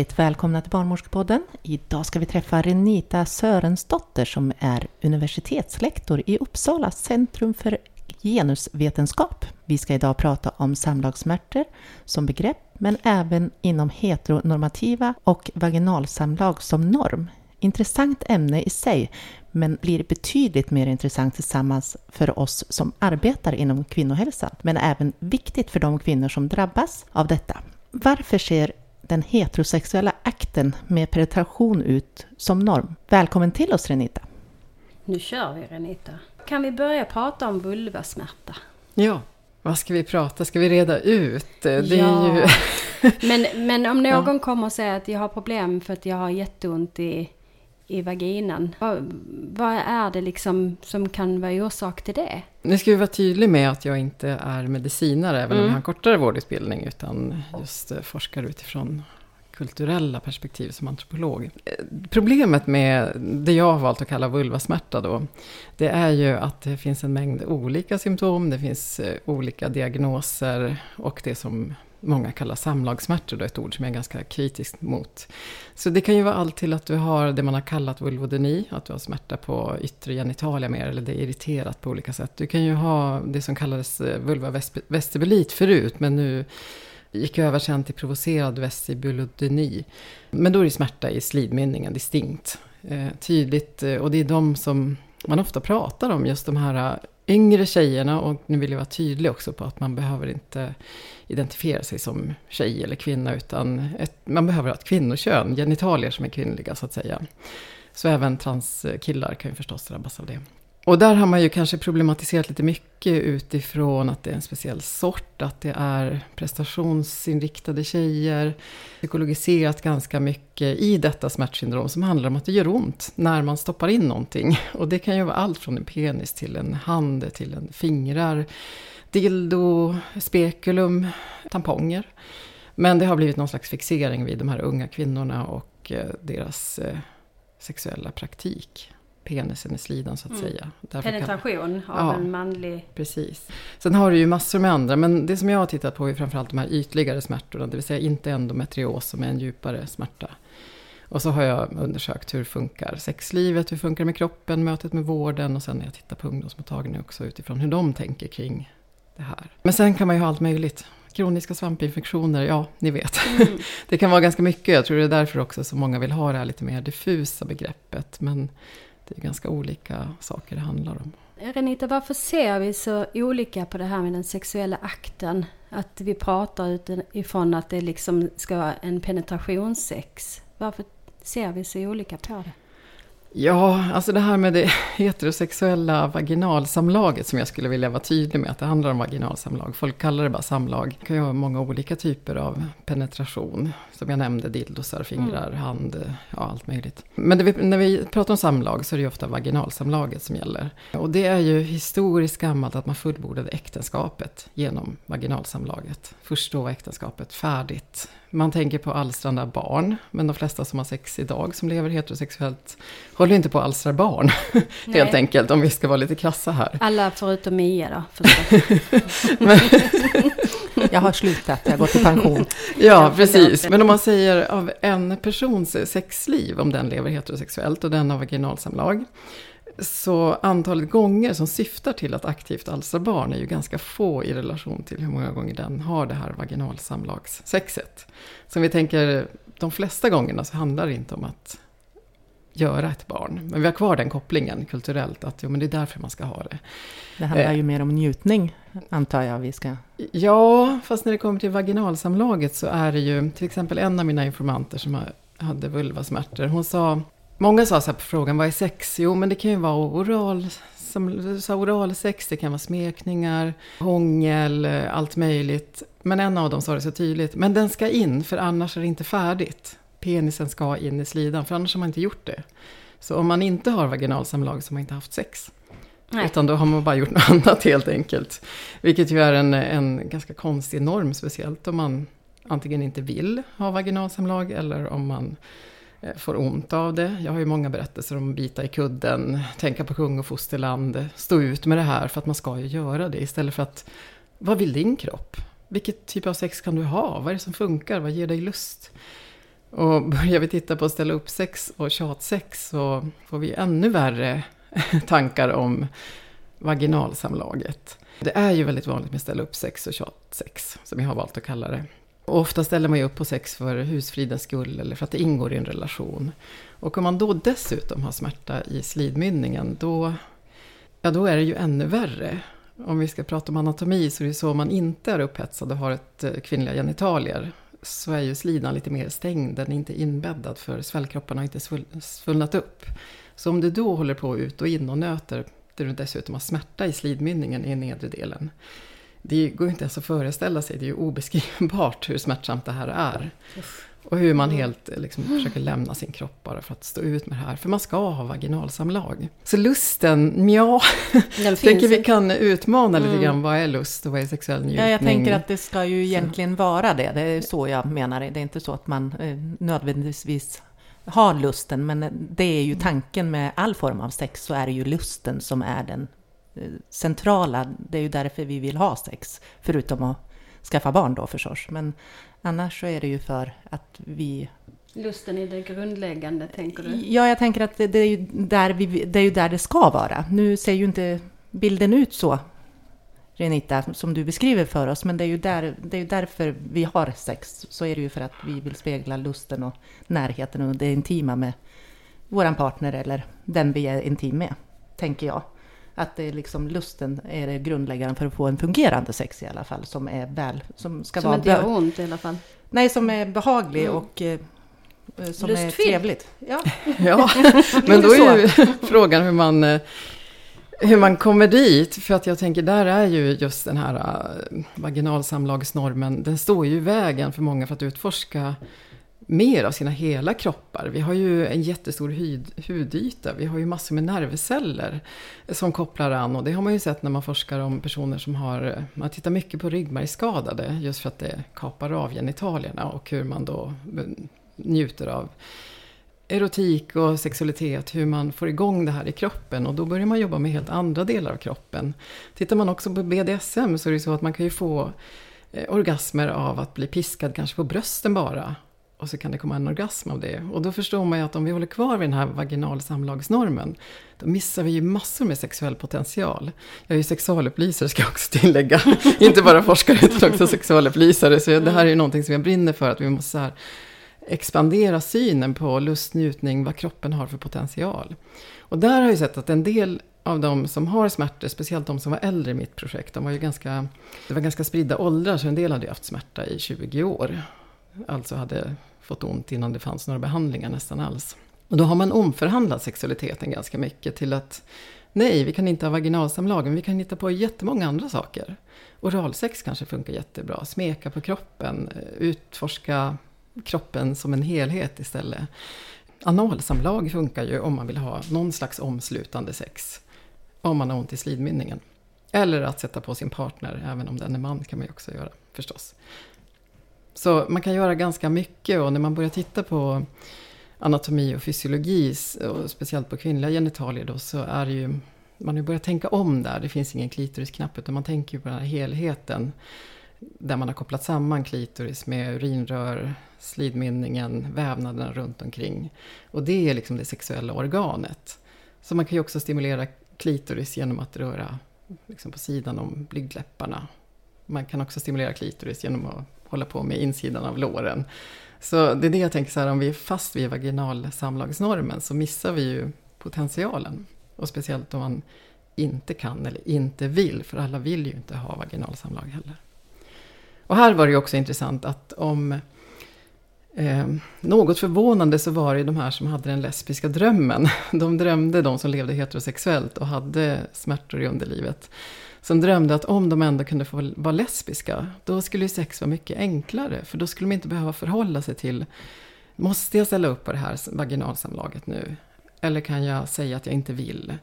Hjärtligt välkomna till Barnmorskepodden. Idag ska vi träffa Renita Sörensdotter som är universitetslektor i Uppsala Centrum för genusvetenskap. Vi ska idag prata om samlagssmärtor som begrepp, men även inom heteronormativa och vaginalsamlag som norm. Intressant ämne i sig, men blir betydligt mer intressant tillsammans för oss som arbetar inom kvinnohälsan, men även viktigt för de kvinnor som drabbas av detta. Varför ser den heterosexuella akten med penetration ut som norm? Välkommen till oss Renita! Nu kör vi Renita! Kan vi börja prata om vulvasmärta? Ja, vad ska vi prata? Ska vi reda ut? Det ja. Ju... men, men om någon ja. kommer och säger att jag har problem för att jag har jätteont i i vaginan. Vad, vad, är det liksom som kan vara orsak till det? Nu ska vi vara tydlig med att jag inte är medicinare, även mm. om jag har en kortare vårdutbildning, utan just eh, forskar utifrån kulturella perspektiv som antropolog. Problemet med det jag har valt att kalla vulvasmärta då, det är ju att det finns en mängd olika symptom, det finns eh, olika diagnoser och det som många kallar samlagssmärtor, då ett ord som jag är ganska kritisk mot. Så det kan ju vara allt till att du har det man har kallat vulvodyni, att du har smärta på yttre genitalia mer, eller det är irriterat på olika sätt. Du kan ju ha det som kallades eh, vulva vestibulit förut, men nu gick över sen till provocerad vestibulodyni. Men då är det smärta i slidmynningen, distinkt. Eh, tydligt, eh, och det är de som man ofta pratar om, just de här yngre tjejerna. Och nu vill jag vara tydlig också på att man behöver inte identifiera sig som tjej eller kvinna. Utan ett, man behöver ha ett kvinnokön, genitalier som är kvinnliga så att säga. Så även transkillar kan ju förstås drabbas av det. Och där har man ju kanske problematiserat lite mycket utifrån att det är en speciell sort, att det är prestationsinriktade tjejer. Psykologiserat ganska mycket i detta smärtsyndrom som handlar om att det gör ont när man stoppar in någonting. Och det kan ju vara allt från en penis till en hand, till en fingrar, dildo, spekulum, tamponger. Men det har blivit någon slags fixering vid de här unga kvinnorna och eh, deras eh, sexuella praktik penisen i slidan så att mm. säga. Därför Penetration kan, av ja, en manlig... Precis. Sen har du ju massor med andra, men det som jag har tittat på är framförallt de här ytligare smärtorna, det vill säga inte endometrios som är en djupare smärta. Och så har jag undersökt hur funkar sexlivet, hur funkar det med kroppen, mötet med vården och sen när jag tittar på ungdomsmottagningen också utifrån hur de tänker kring det här. Men sen kan man ju ha allt möjligt. Kroniska svampinfektioner, ja, ni vet. Mm. det kan vara ganska mycket. Jag tror det är därför också som många vill ha det här lite mer diffusa begreppet. Men det är ganska olika saker det handlar om. Renita, varför ser vi så olika på det här med den sexuella akten? Att vi pratar utifrån att det liksom ska vara en penetrationssex. Varför ser vi så olika på det? Ja, alltså det här med det heterosexuella vaginalsamlaget som jag skulle vilja vara tydlig med att det handlar om vaginalsamlag. Folk kallar det bara samlag. Det kan ju ha många olika typer av penetration. Som jag nämnde, dildosar, fingrar, mm. hand, ja allt möjligt. Men vi, när vi pratar om samlag så är det ju ofta vaginalsamlaget som gäller. Och det är ju historiskt gammalt att man fullbordade äktenskapet genom vaginalsamlaget. Först då var äktenskapet färdigt. Man tänker på alstrande barn, men de flesta som har sex idag som lever heterosexuellt håller inte på att alstra barn. helt enkelt, om vi ska vara lite krassa här. Alla förutom Mia då, men, Jag har slutat, jag har gått i pension. ja, precis. Men om man säger av en persons sexliv, om den lever heterosexuellt och den har vaginalsamlag. Så antalet gånger som syftar till att aktivt alstra barn är ju ganska få i relation till hur många gånger den har det här vaginalsamlagssexet. Så om vi tänker de flesta gångerna så handlar det inte om att göra ett barn. Men vi har kvar den kopplingen kulturellt, att jo, men det är därför man ska ha det. Det handlar ju mer om njutning, antar jag vi ska... Ja, fast när det kommer till vaginalsamlaget så är det ju, till exempel en av mina informanter som hade vulvasmärtor, hon sa, många sa så här på frågan, vad är sex? Jo, men det kan ju vara oral, som du sa, oralsex, det kan vara smekningar, hångel, allt möjligt. Men en av dem sa det så tydligt, men den ska in, för annars är det inte färdigt penisen ska in i slidan, för annars har man inte gjort det. Så om man inte har vaginalsamlag så har man inte haft sex. Nej. Utan då har man bara gjort något annat helt enkelt. Vilket ju är en, en ganska konstig norm, speciellt om man antingen inte vill ha vaginalsamlag eller om man Eh, får ont av det. Jag har ju många berättelser om bita i kudden, tänka på kung och fosterland, stå ut med det här för att man ska ju göra det istället för att, vad vill din kropp? vilket typ av sex kan du ha? Vad är det som funkar? Vad ger dig lust? Och börjar vi titta på att ställa upp sex och tjatsex så får vi ännu värre tankar om vaginalsamlaget. Det är ju väldigt vanligt med ställa upp sex och tjatsex, som jag har valt att kalla det. Och ofta ställer man ju upp på sex för husfridens skull eller för att det ingår i en relation. Och om man då dessutom har smärta i slidmynningen, då, ja, då är det ju ännu värre. Om vi ska prata om anatomi så är det så om man inte är upphetsad och har ett eh, kvinnliga genitalier så är ju slidan lite mer stängd, den är inte inbäddad för svällkropparna har inte svullnat upp. Så om du då håller på ut och in och nöter, där du dessutom har smärta i slidmynningen i nedre delen. Det går ju inte ens att föreställa sig, det är ju obeskrivbart hur smärtsamt det här är. Och hur man helt liksom, försöker lämna sin kropp bara för att stå ut med det här. För man ska ha vaginalsamlag. Så lusten, ja, jag tänker vi kan utmana mm. lite grann. Vad är lust och vad är sexuell njutning? Ja, jag tänker att det ska ju egentligen vara det. Det är så jag menar. Det är inte så att man eh, nödvändigtvis har lusten, men det är ju tanken med all form av sex, så är det ju lusten som är den centrala. Det är ju därför vi vill ha sex, förutom att skaffa barn då förstås. Men annars så är det ju för att vi... Lusten är det grundläggande, tänker du? Ja, jag tänker att det, det är, ju där vi, det är ju där det ska vara. Nu ser ju inte bilden ut så Renita, som du beskriver för oss. Men det är, ju där, det är därför vi har sex. Så är det ju för att vi vill spegla lusten och närheten och det intima med våran partner eller den vi är intim med, tänker jag. Att det är liksom lusten är det grundläggande för att få en fungerande sex i alla fall. Som är väl, som ska som vara... Som inte gör ont i alla fall. Nej, som är behaglig mm. och eh, som Lustfylld. är trevligt. Ja, ja. men då är ju frågan hur man eh, hur man kommer dit, för att jag tänker där är ju just den här uh, vaginalsamlagsnormen, den står ju i vägen för många för att utforska mer av sina hela kroppar. Vi har ju en jättestor hud, hudyta, vi har ju massor med nervceller som kopplar an och det har man ju sett när man forskar om personer som har, man tittar mycket på ryggmärgsskadade just för att det kapar av genitalierna och hur man då njuter av erotik och sexualitet, hur man får igång det här i kroppen. Och då börjar man jobba med helt andra delar av kroppen. Tittar man också på BDSM så är det så att man kan ju få eh, orgasmer av att bli piskad kanske på brösten bara. Och så kan det komma en orgasm av det. Och då förstår man ju att om vi håller kvar vid den här vaginalsamlagsnormen, då missar vi ju massor med sexuell potential. Jag är ju sexualupplysare ska jag också tillägga. Inte bara forskare utan också sexualupplysare. Så det här är ju någonting som jag brinner för, att vi måste så här, expandera synen på lust, njutning, vad kroppen har för potential. Och där har jag sett att en del av de som har smärtor, speciellt de som var äldre i mitt projekt, de var ju ganska, det var ganska spridda åldrar, så en del hade ju haft smärta i 20 år. Alltså hade fått ont innan det fanns några behandlingar nästan alls. Och då har man omförhandlat sexualiteten ganska mycket till att nej, vi kan inte ha vaginalsamlag, men vi kan hitta på jättemånga andra saker. Oralsex kanske funkar jättebra, smeka på kroppen, eh, utforska kroppen som en helhet istället. Analsamlag funkar ju om man vill ha någon slags omslutande sex. Om man har ont i slidmynningen. Eller att sätta på sin partner, även om den är man kan man ju också göra förstås. Så man kan göra ganska mycket och när man börjar titta på anatomi och fysiologi, och speciellt på kvinnliga genitalier då, så är det ju, man har börjat tänka om där. Det finns ingen klitorisknapp utan man tänker på den här helheten. Där man har kopplat samman klitoris med urinrör, slidmynningen, vävnaderna runt omkring. Och det är liksom det sexuella organet. Så man kan ju också stimulera klitoris genom att röra liksom på sidan om blygdläpparna. Man kan också stimulera klitoris genom att hålla på med insidan av låren. Så det är det jag tänker så här, om vi är fast vid vaginalsamlagsnormen så missar vi ju potentialen. Och speciellt om man inte kan eller inte vill, för alla vill ju inte ha vaginalsamlag heller. Och här var det ju också intressant att om Eh, något förvånande så var det de här som hade den lesbiska drömmen. De drömde, de som levde heterosexuellt och hade smärtor i underlivet. Som drömde att om de ändå kunde få vara lesbiska, då skulle sex vara mycket enklare. För då skulle de inte behöva förhålla sig till, måste jag ställa upp på det här vaginalsamlaget nu? Eller kan jag säga att jag inte vill?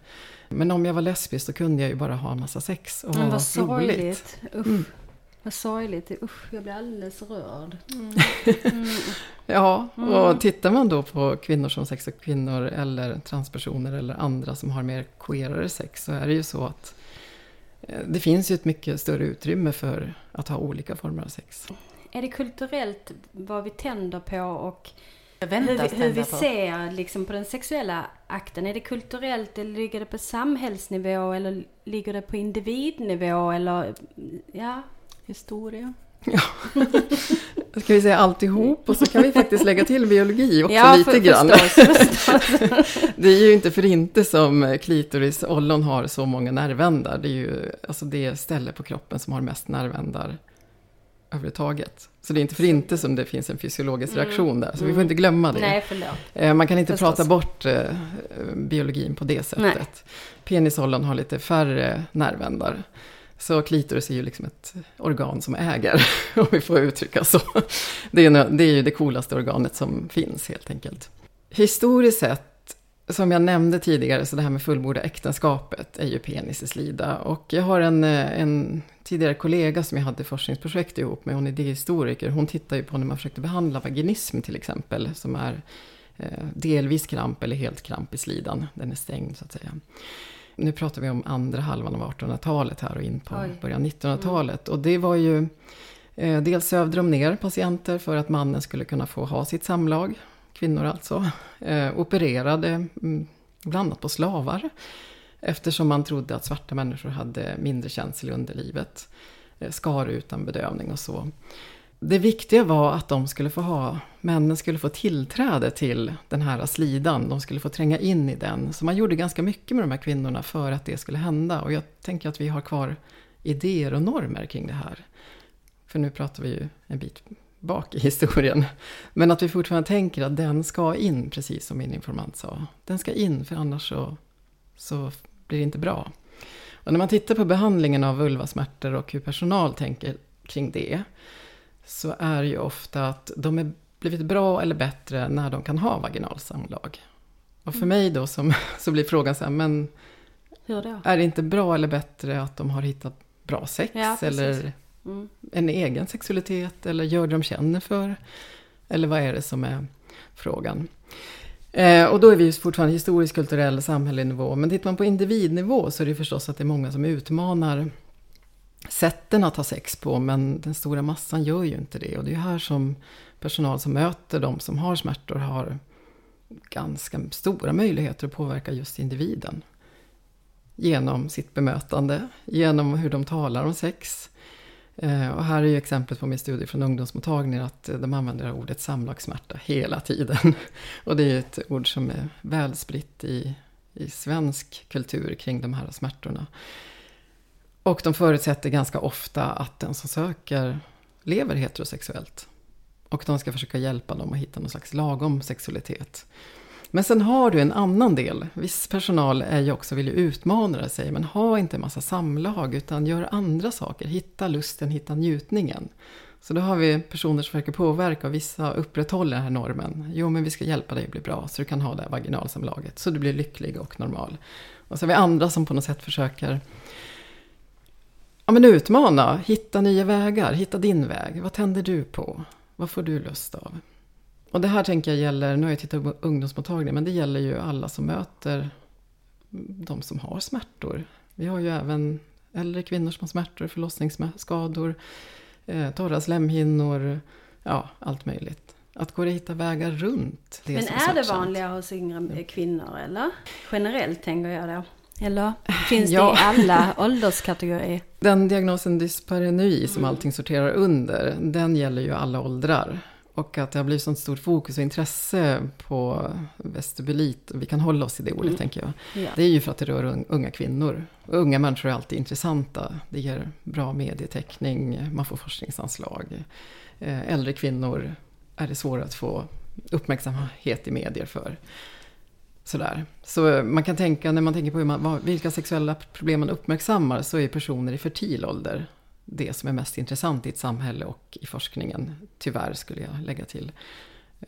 Men om jag var lesbisk då kunde jag ju bara ha en massa sex och ha roligt. Mm. Vad sorgligt. Usch, jag blir alldeles rörd. Mm. Mm. ja, och mm. tittar man då på kvinnor som sex och kvinnor eller transpersoner eller andra som har mer queerare sex så är det ju så att det finns ju ett mycket större utrymme för att ha olika former av sex. Är det kulturellt vad vi tänder på och hur hur vi ser liksom på den sexuella akten? Är det kulturellt eller ligger det på samhällsnivå eller ligger det på individnivå eller ja? Historia. Ska vi säga alltihop och så kan vi faktiskt lägga till biologi också ja, lite för, grann. Förstås, förstås. Det är ju inte för inte som klitoris, ollon har så många nervändar. Det är ju alltså det ställe på kroppen som har mest nervändar överhuvudtaget. Så det är inte för inte som det finns en fysiologisk Mm. reaktion där. Så vi får Mm. inte glömma det. Nej, förlåt. Eh, Man kan inte Förstås. prata bort eh, biologin på det sättet. Nej. Penisollon har lite färre nervändar. Så klitoris är ju liksom ett organ som äger, om vi får uttrycka så. Det är, det är ju det coolaste organet som finns helt enkelt. Historiskt sett, som jag nämnde tidigare, så det här med fullborda äktenskapet är ju penis i slida. Och jag har en, eh, en tidigare kollega som jag hade forskningsprojekt ihop med, hon är idéhistoriker. Hon tittar ju på när man försökte behandla vaginism till exempel, som är eh, delvis kramp eller helt kramp i slidan. Den är stängd så att säga. Nu pratar vi om andra halvan av 1800-talet här och in på Oj. början 1900-talet. Och det var ju, eh, dels sövde de ner patienter för att mannen skulle kunna få ha sitt samlag, kvinnor alltså. Eh, opererade mm, bland annat på slavar. Eftersom man trodde att svarta människor hade mindre känsel i underlivet. Eh, skar utan bedövning och så. Det viktiga var att de skulle få ha, männen skulle få tillträde till den här slidan. De skulle få tränga in i den. Så man gjorde ganska mycket med de här kvinnorna för att det skulle hända. Och jag tänker att vi har kvar idéer och normer kring det här. För nu pratar vi ju en bit bak i historien. Men att vi fortfarande tänker att den ska in, precis som min informant sa. Den ska in, för annars så, så blir det inte bra. Och när man tittar på behandlingen av vulvasmärtor och hur personal tänker kring det så är ju ofta att de är blivit bra eller bättre när de kan ha vaginalsamlag. Och för mig då som, så blir frågan så här, men är det inte bra eller bättre att de har hittat bra sex? Ja, eller Mm. en egen sexualitet? Eller gör det de känner för? Eller vad är det som är frågan? Eh, och då är vi ju fortfarande historisk, kulturell, samhällelig nivå. Men tittar man på individnivå så är det förstås att det är många som utmanar sätten att ha sex på. Men den stora massan gör ju inte det. Och det är ju här som personal som möter de som har smärtor har ganska stora möjligheter att påverka just individen. Genom sitt bemötande, genom hur de talar om sex. Eh, och här är ju exemplet på min studie från ungdomsmottagningen att eh, de använder ordet samlagssmärta hela tiden. Och det är ju ett ord som är väl spritt i, i svensk kultur kring de här smärtorna. Och de förutsätter ganska ofta att den som söker lever heterosexuellt. Och de ska försöka hjälpa dem att hitta någon slags lagom sexualitet. Men sen har du en annan del. Viss personal är ju också, vill ju utmana sig, men ha inte en massa samlag utan gör andra saker. Hitta lusten, hitta njutningen. Så då har vi personer som försöker påverka och vissa upprätthåller den här normen. Jo, men vi ska hjälpa dig att bli bra så du kan ha det här vaginalsamlaget. Så du blir lycklig och normal. Och så har vi andra som på något sätt försöker ja, men utmana, hitta nya vägar, hitta din väg. Vad tänder du på? Vad får du lust av? Och det här tänker jag gäller, nu har jag tittat på ungdomsmottagningen, men det gäller ju alla som möter de som har smärtor. Vi har ju även äldre kvinnor som har smärtor, förlossningsskador, eh, torra slemhinnor, ja, allt möjligt. Att gå och hitta vägar runt det Men som är det smärtsamt. vanligare hos yngre kvinnor eller? Generellt tänker jag då. Eller finns Ja. det i alla ålderskategorier? Den diagnosen dyspareuny som Mm. allting sorterar under, den gäller ju alla åldrar. Och att det har blivit sånt stort fokus och intresse på vestibulit, vi kan hålla oss i det ordet Mm. tänker jag. Ja. Det är ju för att det rör un- unga kvinnor. Och unga människor är alltid intressanta. Det ger bra medietäckning, man får forskningsanslag. Eh, Äldre kvinnor är det svårare att få uppmärksamhet i medier för. Sådär. Så man kan tänka, när man tänker på man, vilka sexuella problem man uppmärksammar, så är personer i fertil ålder det som är mest intressant i ett samhälle och i forskningen. Tyvärr skulle jag lägga till.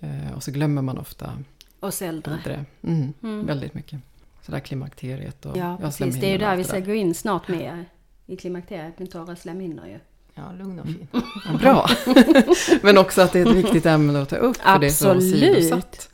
Eh, och så glömmer man ofta Oss äldre. äldre. Mm, Mm. Väldigt mycket. Sådär klimakteriet och Ja, precis. Det är ju där vi ska gå in snart med i klimakteriet med torra slemhinnor ju. Ja, lugn och fin. Ja, bra. Men också att det är ett viktigt ämne att ta upp. För det är så Absolut.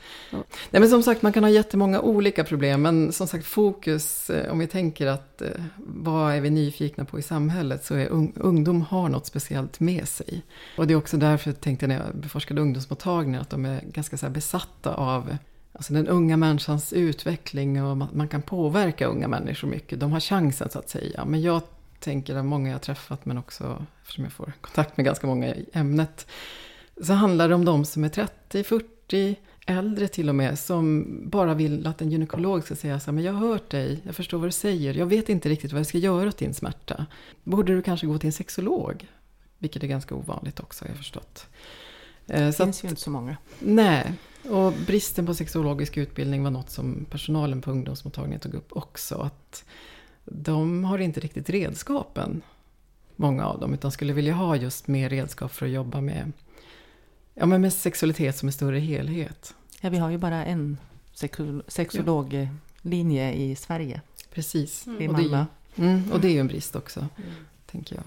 Nej, men som sagt, man kan ha jättemånga olika problem, men som sagt fokus, eh, om vi tänker att eh, vad är vi nyfikna på i samhället, så är un ungdom har något speciellt med sig. Och det är också därför, tänkte jag när jag beforskade ungdomsmottagningar, att de är ganska så besatta av Alltså den unga människans utveckling och man kan påverka unga människor mycket. De har chansen så att säga. Men jag tänker att många jag träffat, men också eftersom jag får kontakt med ganska många i ämnet, så handlar det om de som är 30, 40, äldre till och med, som bara vill att en gynekolog ska säga så här, men jag har hört dig, jag förstår vad du säger, jag vet inte riktigt vad jag ska göra åt din smärta. Borde du kanske gå till en sexolog? Vilket är ganska ovanligt också, har jag förstått. Eh, det så finns att, ju inte så många. Nej, och bristen på sexologisk utbildning var något som personalen på ungdomsmottagningen tog upp också. Att de har inte riktigt redskapen, många av dem, utan skulle vilja ha just mer redskap för att jobba med, ja, men med sexualitet som en större helhet. Ja, vi har ju bara en sexologlinje i Sverige. Precis. Mm. I Malmö. Och det, mm, och det är ju en brist också, mm. tänker jag.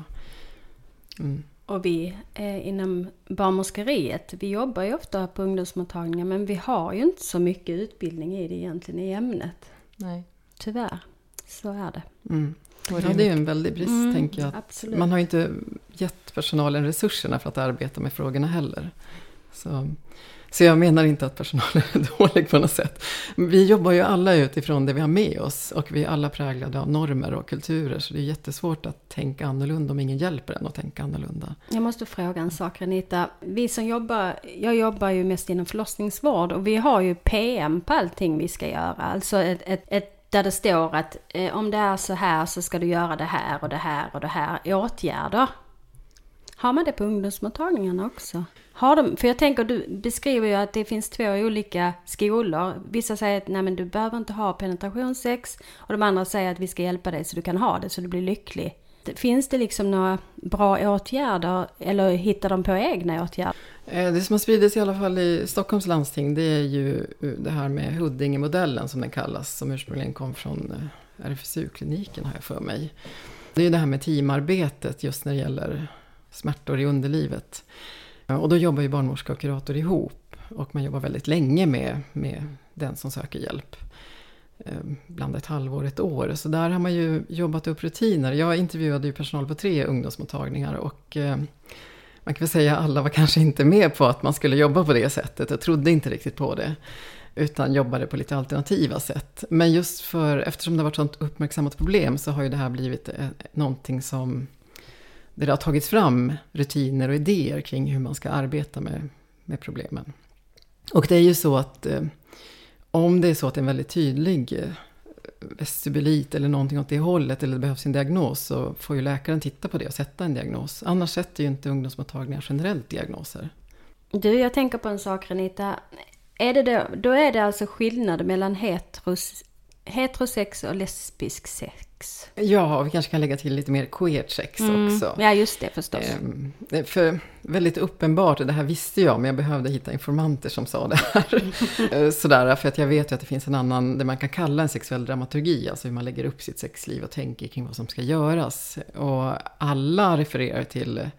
Mm. Och vi eh, inom barnmorskeriet, vi jobbar ju ofta på ungdomsmottagningar men vi har ju inte så mycket utbildning i det egentligen i ämnet. Nej. Tyvärr, så är det. Mm. Ja, det är ju en väldig brist, mm, tänker jag. Absolut. Man har ju inte gett personalen resurserna för att arbeta med frågorna heller. Så så jag menar inte att personalen är dålig på något sätt. Vi jobbar ju alla utifrån det vi har med oss och vi är alla präglade av normer och kulturer. Så det är jättesvårt att tänka annorlunda om ingen hjälper en att tänka annorlunda. Jag måste fråga en sak Renita. Vi som jobbar, jag jobbar ju mest inom förlossningsvård och vi har ju PM på allting vi ska göra. Alltså ett, ett, ett där det står att eh, om det är så här så ska du göra det här och det här och det här åtgärder. Har man det på ungdomsmottagningarna också? Har de, för jag tänker, du beskriver ju att det finns två olika skolor. Vissa säger att nej men du behöver inte ha penetrationssex och de andra säger att vi ska hjälpa dig så du kan ha det så du blir lycklig. Finns det liksom några bra åtgärder eller hittar de på egna åtgärder? Eh, det som har spridits i alla fall i Stockholms landsting det är ju eh, det här med Huddinge-modellen som den kallas. Som ursprungligen kom från eh, RFSU-kliniken har jag för mig. Det är ju det här med teamarbetet just när det gäller smärtor i underlivet. Och då jobbar ju barnmorska och kurator ihop. Och man jobbar väldigt länge med, med den som söker hjälp. Eh, bland ett halvår, ett år. Så där har man ju jobbat upp rutiner. Jag intervjuade ju personal på tre ungdomsmottagningar. Och eh, man kan väl säga att alla var kanske inte med på att man skulle jobba på det sättet. och trodde inte riktigt på det. Utan jobbade på lite alternativa sätt. Men just för, eftersom det har varit sånt uppmärksammat problem så har ju det här blivit eh, någonting som det har tagits fram rutiner och idéer kring hur man ska arbeta med, med problemen. Och det är ju så att eh, om det är så att det är en väldigt tydlig eh, vestibulit eller någonting åt det hållet eller det behövs en diagnos så får ju läkaren titta på det och sätta en diagnos. Annars sätter ju inte ungdomsmottagningar generellt diagnoser. Du, jag tänker på en sak Renita. Är det då, då är det alltså skillnad mellan heteros, heterosex och lesbisk sex? Ja, vi kanske kan lägga till lite mer queer sex mm. också. Ja, just det förstås. Ehm, för väldigt uppenbart, det här visste jag, men jag behövde hitta informanter som sa det här. Eh, sådär, för att jag vet ju att det finns en annan, det man kan kalla en sexuell dramaturgi, alltså hur man lägger upp sitt sexliv och tänker kring vad som ska göras. Och alla refererar till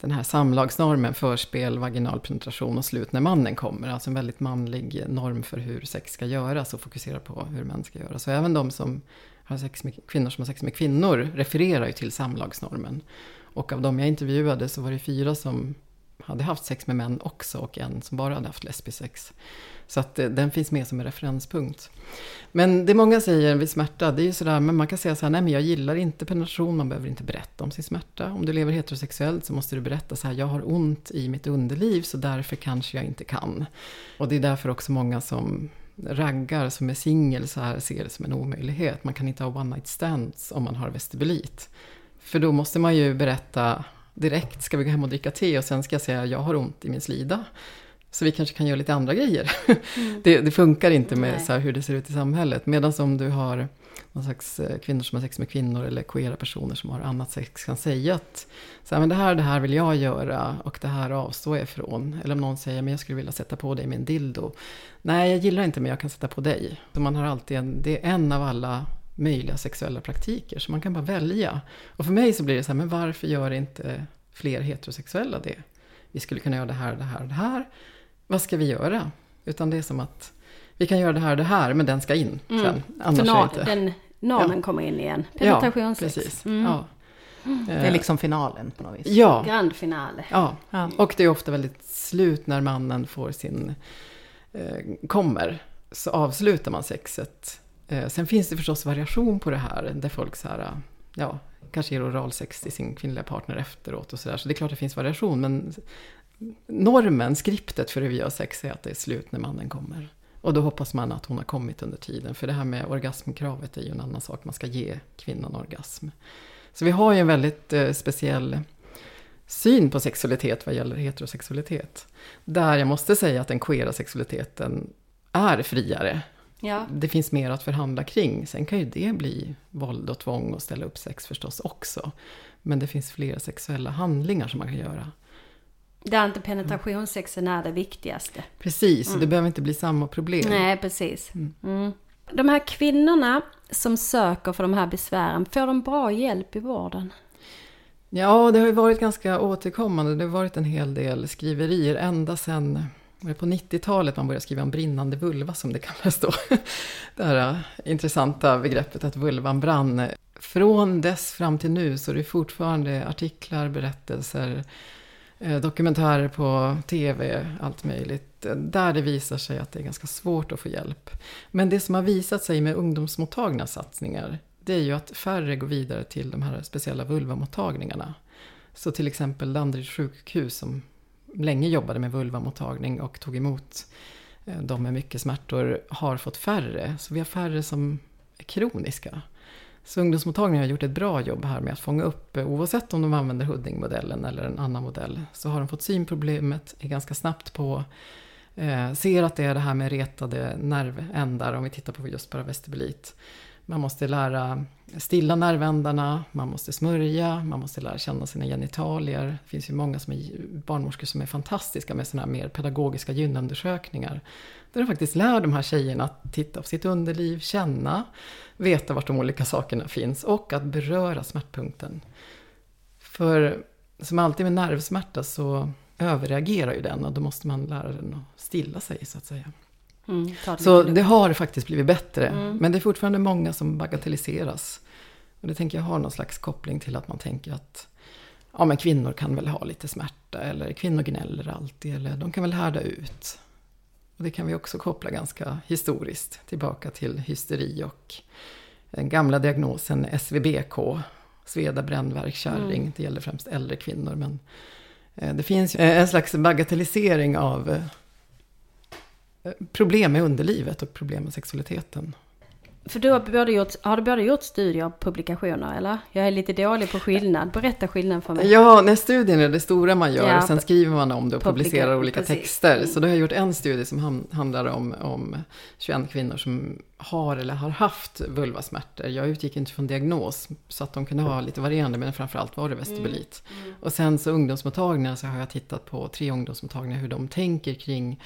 den här samlagsnormen, förspel, vaginal penetration och slut när mannen kommer. Alltså en väldigt manlig norm för hur sex ska göras och fokuserar på hur män ska göra. Så även de som har sex med, kvinnor som har sex med kvinnor refererar ju till samlagsnormen. Och av de jag intervjuade så var det fyra som hade haft sex med män också och en som bara hade haft lesbisk sex. Så att eh, den finns med som en referenspunkt. Men det många säger vid smärta, det är ju sådär, men man kan säga så här, nej men jag gillar inte penetration, man behöver inte berätta om sin smärta. Om du lever heterosexuellt så måste du berätta så här, jag har ont i mitt underliv så därför kanske jag inte kan. Och det är därför också många som raggar som är singel så här ser det som en omöjlighet. Man kan inte ha one night stands om man har vestibulit. För då måste man ju berätta direkt, ska vi gå hem och dricka te och sen ska jag säga jag har ont i min slida. Så vi kanske kan göra lite andra grejer. Mm. Det, det, funkar inte med så hur det ser ut i samhället. Medan om du har någon slags eh, kvinnor som har sex med kvinnor eller queera personer som har annat sex kan säga att så här, men det här det här vill jag göra och det här avstår jag ifrån. Eller om någon säger men jag skulle vilja sätta på dig med en dildo. Nej, jag gillar inte men jag kan sätta på dig. Så man har alltid en, det är en av alla möjliga sexuella praktiker. Så man kan bara välja. Och för mig så blir det så här, men varför gör inte fler heterosexuella det? Vi skulle kunna göra det här, det här och det här. Vad ska vi göra? Utan det är som att vi kan göra det här och det här, men den ska in Mm. sen. För Annars norm, inte. den normen Ja. kommer in igen. Ja, Penetrationssex. precis. Mm. Ja. Det är liksom finalen på något vis. Ja, Grand finale. ja. Ja. Och det är ofta väldigt slut när mannen får sin... Eh, kommer. Så avslutar man sexet. Eh, sen finns det förstås variation på det här. Där folk så här, ja, kanske ger oralsex till sin kvinnliga partner efteråt och sådär. Så det är klart det finns variation. Men normen, skriptet för hur vi gör sex är att det är slut när mannen kommer. Och då hoppas man att hon har kommit under tiden. För det här med orgasmkravet är ju en annan sak. Man ska ge kvinnan orgasm. Så vi har ju en väldigt eh, speciell syn på sexualitet vad gäller heterosexualitet. Där jag måste säga att den queera sexualiteten är friare. Ja. Det finns mer att förhandla kring. Sen kan ju det bli våld och tvång och ställa upp sex förstås också. Men det finns flera sexuella handlingar som man kan göra. Där inte penetrationssexen är det viktigaste. Precis, det behöver inte bli samma problem. Nej, precis. Mm. De här kvinnorna som söker för de här besvären, får de bra hjälp i vården? Ja, det har ju varit ganska återkommande. Det har varit en hel del skriverier ända sedan på 90-talet man började skriva om brinnande vulva som det kallas då. Det här äh, intressanta begreppet att vulvan brann. Från dess fram till nu så är det fortfarande artiklar, berättelser, Eh, dokumentärer på tv, allt möjligt. Eh, där det visar sig att det är ganska svårt att få hjälp. Men det som har visat sig med ungdomsmottagna satsningar det är ju att färre går vidare till de här speciella vulvamottagningarna. Så till exempel Danderyds sjukhus som länge jobbade med vulvamottagning och tog emot eh, de med mycket smärtor har fått färre. Så vi har färre som är kroniska. Så ungdomsmottagningen har gjort ett bra jobb här med att fånga upp, eh, oavsett om de använder Huddingmodellen eller en annan modell, så har de fått synproblemet, är ganska snabbt på, eh, ser att det är det här med retade nervändar, om vi tittar på just bara vestibulit. Man måste lära stilla nervändarna, man måste smörja, man måste lära känna sina genitalier. Det finns ju många som är barnmorskor som är fantastiska med sådana här mer pedagogiska gynundersökningar. Där de faktiskt lär de här tjejerna att titta på sitt underliv, känna, veta vart de olika sakerna finns och att beröra smärtpunkten. För som alltid med nervsmärta så överreagerar ju den och då måste man lära den att stilla sig så att säga. Mm, Så det har faktiskt blivit bättre. Mm. Men det är fortfarande många som bagatelliseras. Och det tänker jag har någon slags koppling till att man tänker att ja, men kvinnor kan väl ha lite smärta eller kvinnor gnäller alltid eller de kan väl härda ut. Och det kan vi också koppla ganska historiskt tillbaka till hysteri och den gamla diagnosen SVBK, sveda, brännvärk, kärring. Mm. Det gäller främst äldre kvinnor men eh, det finns ju en slags bagatellisering av eh, problem med underlivet och problem med sexualiteten. För du har, både gjort, har du både gjort studier och publikationer, eller? Jag är lite dålig på skillnad. Berätta skillnaden för mig. Ja, när studien är det stora man gör Ja, och sen skriver man om det och publicerar olika precis. texter. Mm. Så då har jag gjort en studie som handlar om, om 21 kvinnor som har eller har haft vulvasmärtor. Jag utgick inte från diagnos så att de kunde ha lite varierande men framförallt var det vestibulit. Mm. Och sen så ungdomsmottagningar så har jag tittat på tre ungdomsmottagningar hur de tänker kring eh,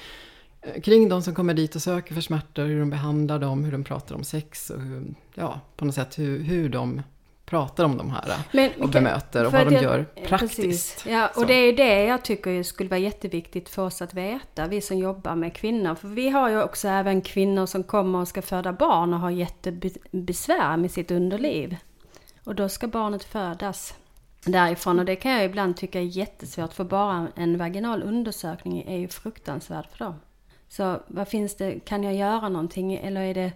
Kring de som kommer dit och söker för smärtor, hur de behandlar dem, hur de pratar om sex och hur, ja, på något sätt hur, hur de pratar om de här Men, och bemöter och vad de jag- gör Precis. praktiskt. Ja, och Så. det är ju det jag tycker skulle vara jätteviktigt för oss att veta, vi som jobbar med kvinnor. För vi har ju också även kvinnor som kommer och ska föda barn och har jättebesvär med sitt underliv. Och då ska barnet födas därifrån. Och det kan jag ibland tycka är jättesvårt, för bara en vaginal undersökning är ju fruktansvärd för dem. Så vad finns det, kan jag göra någonting eller är det,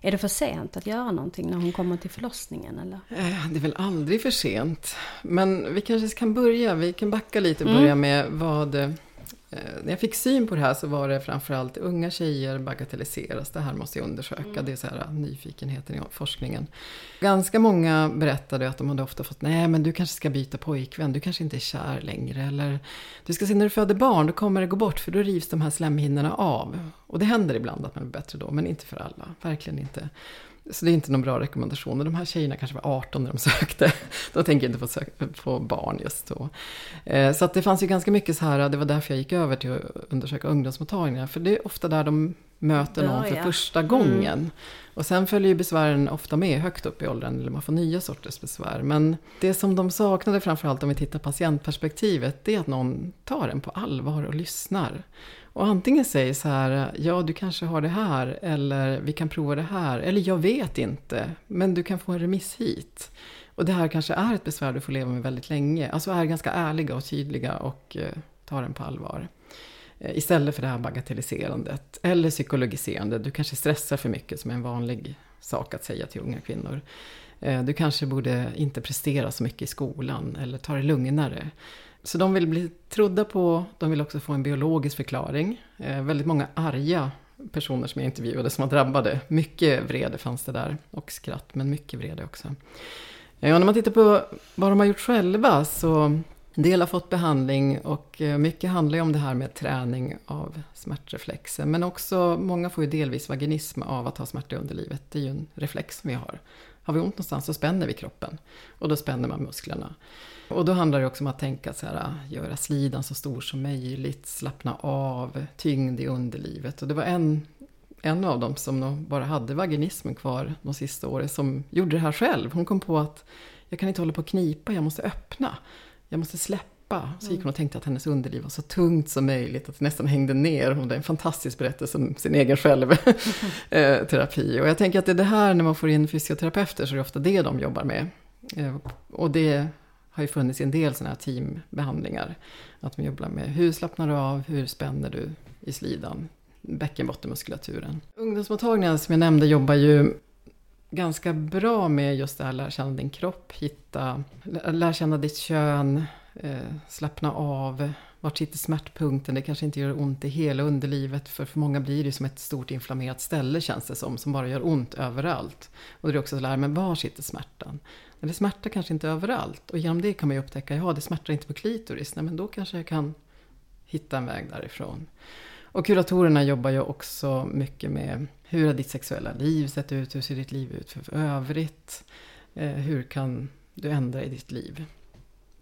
är det för sent att göra någonting när hon kommer till förlossningen eller? Eh, Det är väl aldrig för sent. Men vi kanske kan börja, vi kan backa lite och Mm. börja med vad... eh, När jag fick syn på det här så var det framförallt unga tjejer bagatelliseras. Det här måste jag undersöka. Mm. Det är så här eh, nyfikenheten i forskningen. Ganska många berättade att de hade ofta fått, nej men du kanske ska byta pojkvän, du kanske inte är kär längre. Eller du ska se när du föder barn, då kommer det gå bort för då rivs de här slemhinnorna av. Och det händer ibland att man blir bättre då, men inte för alla. Verkligen inte. Så det är inte någon bra rekommendation. Och de här tjejerna kanske var 18 när de sökte. De tänker inte på, på barn just då. Eh, Så att det fanns ju ganska mycket så här, det var därför jag gick över till att undersöka ungdomsmottagningar. För det är ofta där de möter någon för första gången. Och sen följer ju besvären ofta med högt upp i åldern, eller man får nya sorters besvär. Men det som de saknade framförallt om vi tittar patientperspektivet, det är att någon tar en på allvar och lyssnar. Och antingen säger så här, ja du kanske har det här, eller vi kan prova det här, eller jag vet inte, men du kan få en remiss hit. Och det här kanske är ett besvär du får leva med väldigt länge. Alltså är ganska ärliga och tydliga och eh, tar den på allvar. Eh, istället för det här bagatelliserandet. Eller psykologiserande. Du kanske stressar för mycket som är en vanlig sak att säga till unga kvinnor. Eh, du kanske borde inte prestera så mycket i skolan eller ta det lugnare. Så de vill bli trodda på, de vill också få en biologisk förklaring. Eh, väldigt många arga personer som jag intervjuade som var drabbade. Mycket vrede fanns det där och skratt, men mycket vrede också. Och när man tittar på vad de har gjort själva så en del har fått behandling och eh, mycket handlar ju om det här med träning av smärtreflexen. Men också, många får ju delvis vaginism av att ha smärta i underlivet. Det är ju en reflex som vi har. Har vi ont någonstans så spänner vi kroppen. Och då spänner man musklerna. Och då handlar det också om att tänka så här, ah, göra slidan så stor som möjligt, slappna av, tyngd i underlivet. Och det var en, en av dem som nog bara hade vaginismen kvar de sista åren som gjorde det här själv. Hon kom på att jag kan inte hålla på och knipa, jag måste öppna. Jag måste släppa. Så gick hon och tänkte att hennes underliv var så tungt som möjligt, att det nästan hängde ner. Hon hade en fantastisk berättelse om sin egen självterapi. Och jag tänker att det är det här, när man får in fysioterapeuter, så är det ofta det de jobbar med. Eh, Och det har ju funnits en del sådana här teambehandlingar. Att man jobbar med hur slappnar du av, hur spänner du i slidan, bäckenbottenmuskulaturen. Ungdomsmottagningen som jag nämnde jobbar ju ganska bra med just det här lära känna din kropp, hitta, lära känna ditt kön, eh, slappna av. Vart sitter smärtpunkten? Det kanske inte gör ont i hela underlivet. För för många blir det som ett stort inflammerat ställe känns det som. Som bara gör ont överallt. Och det är också att lära mig var sitter smärtan? Eller smärta kanske inte överallt. Och genom det kan man ju upptäcka, ja det smärtar inte på klitoris. Nej men då kanske jag kan hitta en väg därifrån. Och kuratorerna jobbar ju också mycket med hur har ditt sexuella liv sett ut? Hur ser ditt liv ut för övrigt? Eh, hur kan du ändra i ditt liv?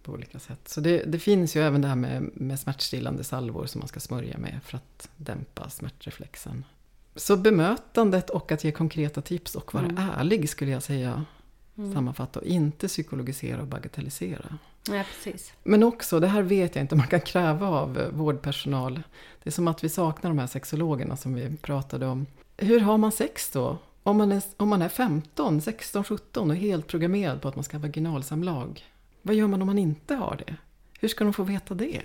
På olika sätt. Så det, det finns ju även det här med, med smärtstillande salvor som man ska smörja med för att dämpa smärtreflexen. Så bemötandet och att ge konkreta tips och vara Mm. ärlig skulle jag säga. Mm. Sammanfatta och inte psykologisera och bagatellisera. Ja, precis. Men också, det här vet jag inte man kan kräva av eh, vårdpersonal. Det är som att vi saknar de här sexologerna som vi pratade om. Hur har man sex då? Om man är, om man är 15, 16, 17 och helt programmerad på att man ska ha vaginalsamlag. Vad gör man om man inte har det? Hur ska de få veta det?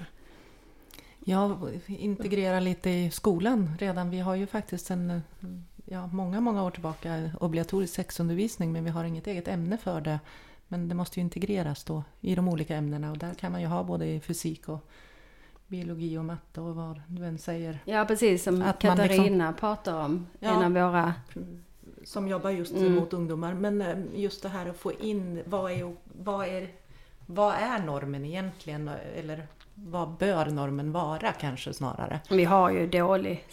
Ja, integrera lite i skolan redan. Vi har ju faktiskt en, ja, många, många år tillbaka obligatorisk sexundervisning men vi har inget eget ämne för det. Men det måste ju integreras då i de olika ämnena och där kan man ju ha både fysik och biologi och matte och vad du än säger. Ja, precis som Att man Katarina pratar om. Ja. En av våra... Som jobbar just Mm. mot ungdomar. Men eh, just det här att få in vad är, vad är, vad är normen egentligen? Eller vad bör normen vara kanske snarare? Vi har ju dålig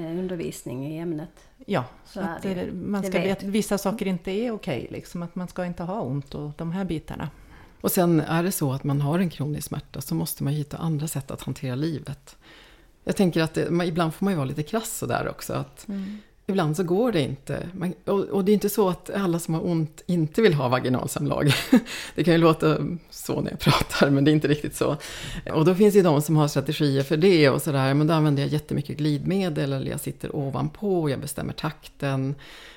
undervisning i ämnet. Ja, Så så att det man ska vet veta att vissa saker inte är okej. liksom, att man ska inte ha ont och de här bitarna. Och sen är det så att man har en kronisk smärta så måste man hitta andra sätt att hantera livet. Jag tänker att det, man, ibland får man ju vara lite krass sådär också. Att Ibland så går det inte. Man, och, och det är inte så att alla som har ont inte vill ha vaginalsamlag. Det kan ju låta så när jag pratar, men det är inte riktigt så. Och då finns det ju de som har strategier för det och sådär. Men då använder jag jättemycket glidmedel eller jag sitter ovanpå, jag bestämmer takten.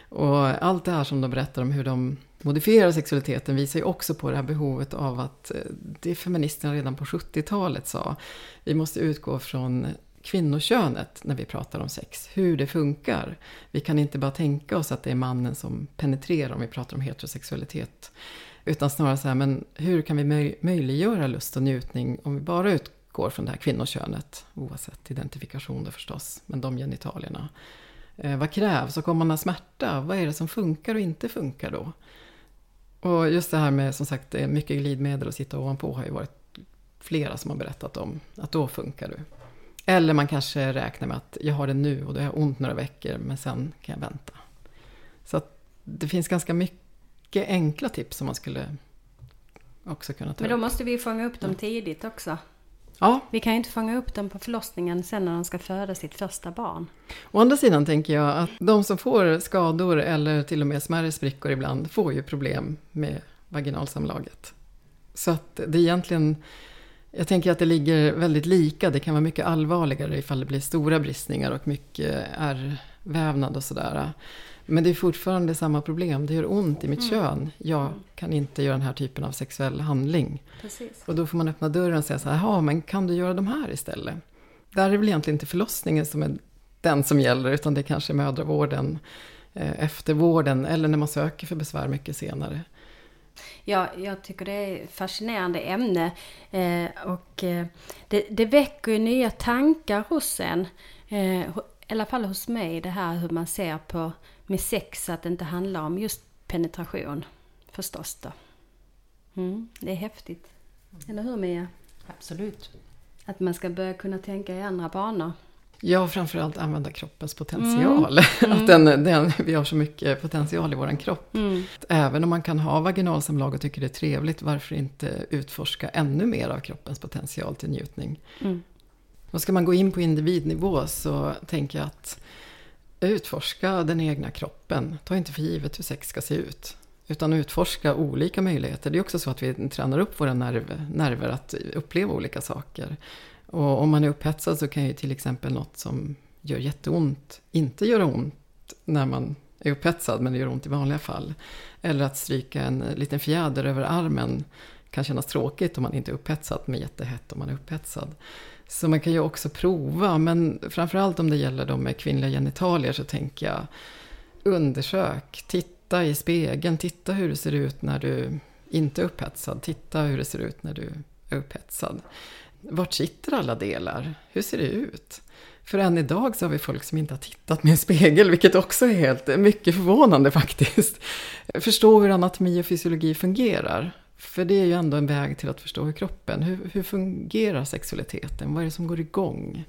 Och allt det här som de berättar om hur de modifierar sexualiteten visar ju också på det här behovet av att eh, det feministerna redan på 70-talet sa. Vi måste utgå från kvinnokönet när vi pratar om sex, hur det funkar. Vi kan inte bara tänka oss att det är mannen som penetrerar om vi pratar om heterosexualitet. Utan snarare så här, men hur kan vi möj- möjliggöra lust och njutning om vi bara utgår från det här kvinnokönet, oavsett identifikation då förstås, men de genitalierna. Eh, vad krävs och om man har smärta, vad är det som funkar och inte funkar då? Och just det här med som sagt eh, mycket glidmedel och sitta ovanpå har ju varit flera som har berättat om att då funkar du. Eller man kanske räknar med att jag har det nu och då har jag ont några veckor men sen kan jag vänta. Så det finns ganska mycket enkla tips som man skulle också kunna ta Men då upp. måste vi fånga upp dem tidigt också. Ja. Vi kan ju inte fånga upp dem på förlossningen sen när de ska föda sitt första barn. Å andra sidan tänker jag att de som får skador eller till och med smärre sprickor ibland får ju problem med vaginalsamlaget. Så att det är egentligen, jag tänker att det ligger väldigt lika. Det kan vara mycket allvarligare ifall det blir stora bristningar och mycket ärrvävnad och sådär. Men det är fortfarande samma problem. Det gör ont i mitt mm. kön. Jag kan inte göra den här typen av sexuell handling. Precis. Och då får man öppna dörren och säga så här, men kan du göra de här istället? Där är det väl egentligen inte förlossningen som är den som gäller, utan det är kanske mödravården, eh, eftervården eller när man söker för besvär mycket senare. Ja, jag tycker det är ett fascinerande ämne eh, och eh, det, det väcker ju nya tankar hos en. Eh, I alla fall hos mig, det här hur man ser på med sex, att det inte handlar om just penetration förstås då. Mm, det är häftigt. Eller hur Mia? Absolut. Att man ska börja kunna tänka i andra banor. Ja, framförallt använda kroppens potential. Mm. att den, den, vi har så mycket potential i vår kropp. Mm. Även om man kan ha vaginalsamlag och tycker det är trevligt, varför inte utforska ännu mer av kroppens potential till njutning? Mm. Och ska man gå in på individnivå så tänker jag att utforska den egna kroppen. Ta inte för givet hur sex ska se ut. Utan utforska olika möjligheter. Det är också så att vi tränar upp våra nerv, nerver att uppleva olika saker. Och om man är upphetsad så kan ju till exempel något som gör jätteont inte göra ont när man är upphetsad, men det gör ont i vanliga fall. Eller att stryka en liten fjäder över armen kan kännas tråkigt om man inte är upphetsad, men jättehett om man är upphetsad. Så man kan ju också prova, men framförallt om det gäller de med kvinnliga genitalier så tänker jag undersök, titta i spegeln, titta hur det ser ut när du inte är upphetsad, titta hur det ser ut när du är upphetsad. Vart sitter alla delar? Hur ser det ut? För än idag så har vi folk som inte har tittat med en spegel, vilket också är helt mycket förvånande faktiskt. Förstå hur anatomi och fysiologi fungerar. För det är ju ändå en väg till att förstå hur kroppen, hur, hur fungerar sexualiteten, vad är det som går igång?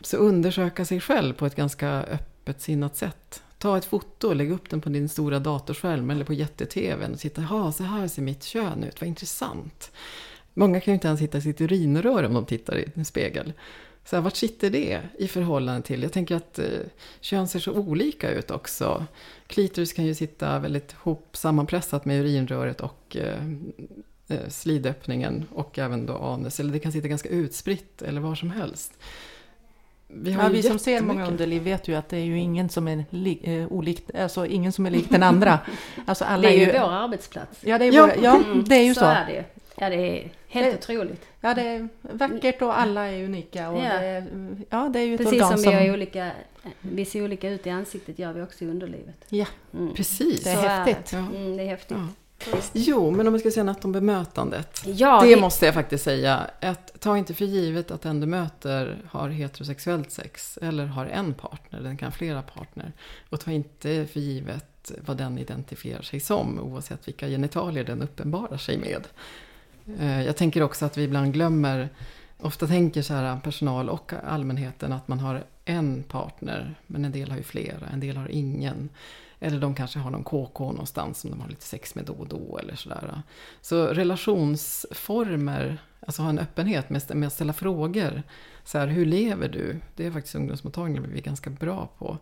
Så undersöka sig själv på ett ganska öppet sinnat sätt. Ta ett foto och lägg upp den på din stora datorskärm eller på jätte-tvn och titta, ja så här ser mitt kön ut, vad intressant. Många kan ju inte ens hitta sitt urinrör om de tittar i en spegel. Så här, vart sitter det i förhållande till, jag tänker att eh, kön ser så olika ut också. Klitoris kan ju sitta väldigt hop sammanpressat med urinröret och eh, eh, slidöppningen och även då anus. Eller det kan sitta ganska utspritt eller var som helst. Vi, ja, vi som ser många underliv vet ju att det är ju ingen som är, li, eh, olikt, alltså ingen som är lik den andra. Alltså alla det är ju, är ju vår arbetsplats. Ja, det är, ja. Vår, ja, det är ju så. så. Är det. Ja, det är helt det, otroligt. Ja, det är vackert och alla är unika. Och ja. Det, ja, det är ju ett Precis som, som vi, olika, vi ser olika ut i ansiktet gör vi också i underlivet. Ja, mm. precis. Det är så häftigt. Är det. Mm, det är häftigt. Ja. Jo, men om vi ska säga något om bemötandet. Ja, det, det måste jag faktiskt säga. Att, ta inte för givet att den du möter har heterosexuellt sex eller har en partner, den kan ha flera partner. Och ta inte för givet vad den identifierar sig som, oavsett vilka genitalier den uppenbarar sig med. Eh, jag tänker också att vi ibland glömmer, ofta tänker så här eh, personal och allmänheten att man har en partner, men en del har ju flera, en del har ingen. Eller de kanske har någon KK någonstans som de har lite sex med då och då eller sådär. Eh. Så relationsformer, alltså ha en öppenhet med, med att ställa frågor. Så här, hur lever du? Det är faktiskt ungdomsmottagningen vi är ganska bra på.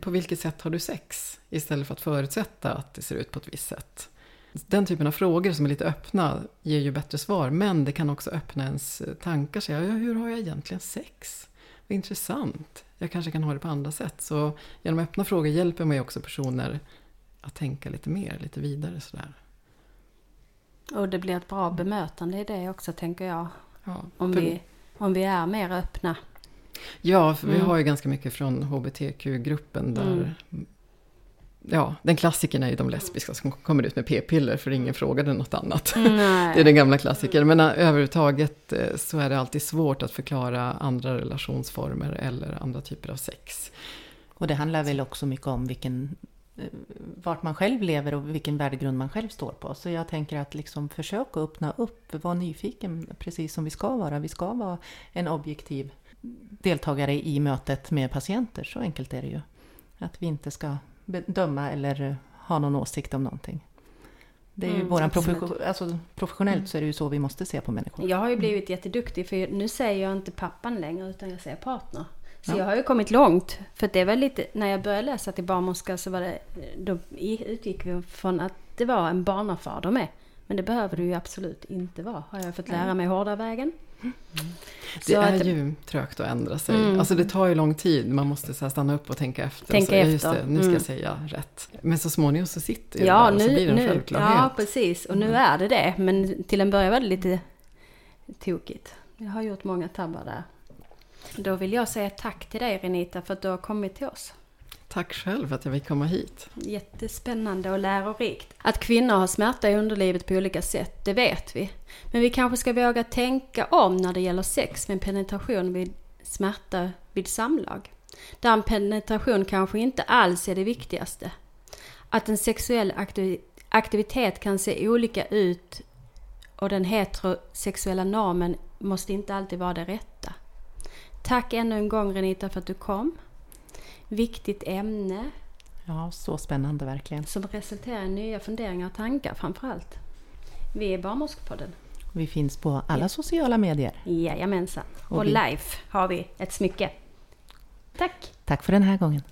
På vilket sätt har du sex? Istället för att förutsätta att det ser ut på ett visst sätt. Den typen av frågor som är lite öppna ger ju bättre svar. Men det kan också öppna ens tankar. Säga, hur har jag egentligen sex? Vad intressant. Jag kanske kan ha det på andra sätt. Så genom öppna frågor hjälper man ju också personer att tänka lite mer, lite vidare sådär. Och det blir ett bra bemötande i det också tänker jag. Ja, om, vi, om vi är mer öppna. Ja, för mm. vi har ju ganska mycket från HBTQ-gruppen där mm ja, den klassikern är ju de lesbiska som kommer ut med p-piller för ingen frågade något annat. Nej. Det är den gamla klassikern. Men äh, överhuvudtaget äh, så är det alltid svårt att förklara andra relationsformer eller andra typer av sex. Och det handlar väl också mycket om vilken äh, vart man själv lever och vilken värdegrund man själv står på. Så jag tänker att liksom försöka öppna upp, vara nyfiken precis som vi ska vara. Vi ska vara en objektiv deltagare i mötet med patienter, så enkelt är det ju. Att vi inte ska döma eller ha någon åsikt om någonting. Det är ju Mm, våran profession, alltså, professionellt så är det ju så vi måste se på människor. Jag har ju blivit jätteduktig för nu säger jag inte pappan längre utan jag säger partner. Så Ja. jag har ju kommit långt. För det var lite, när jag började läsa till barnmorska så var det, då utgick vi från att det var en barnafader med. Men det behöver det ju absolut inte vara, har jag fått lära mig hårda vägen. Det Så är att- ju trögt att ändra sig. Mm. Alltså det tar ju lång tid. Man måste så stanna upp och tänka efter. Tänka så, ja, just efter. det, nu ska Mm. jag säga rätt. Men så småningom så sitter ju Ja, det där och så nu, blir det en nu, självklarhet. ja, precis. Och nu Mm. är det det. Men till en början var det lite tokigt. Jag har gjort många tabbar där. Då vill jag säga tack till dig Renita för att du har kommit till oss. Tack själv för att jag fick komma hit. Jättespännande och lärorikt. Att kvinnor har smärta i underlivet på olika sätt, det vet vi. Men vi kanske ska våga tänka om när det gäller sex med penetration vid smärta vid samlag. Där en penetration kanske inte alls är det viktigaste. Att en sexuell aktivitet kan se olika ut och den heterosexuella normen måste inte alltid vara det rätta. Tack ännu en gång Renita för att du kom. Viktigt ämne Ja, så spännande verkligen. som resulterar i nya funderingar och tankar framförallt. Vi är Barnmorskepodden. Vi finns på alla sociala medier. Jajamensan. Och Och vi- live har vi ett smycke. Tack! Tack för den här gången.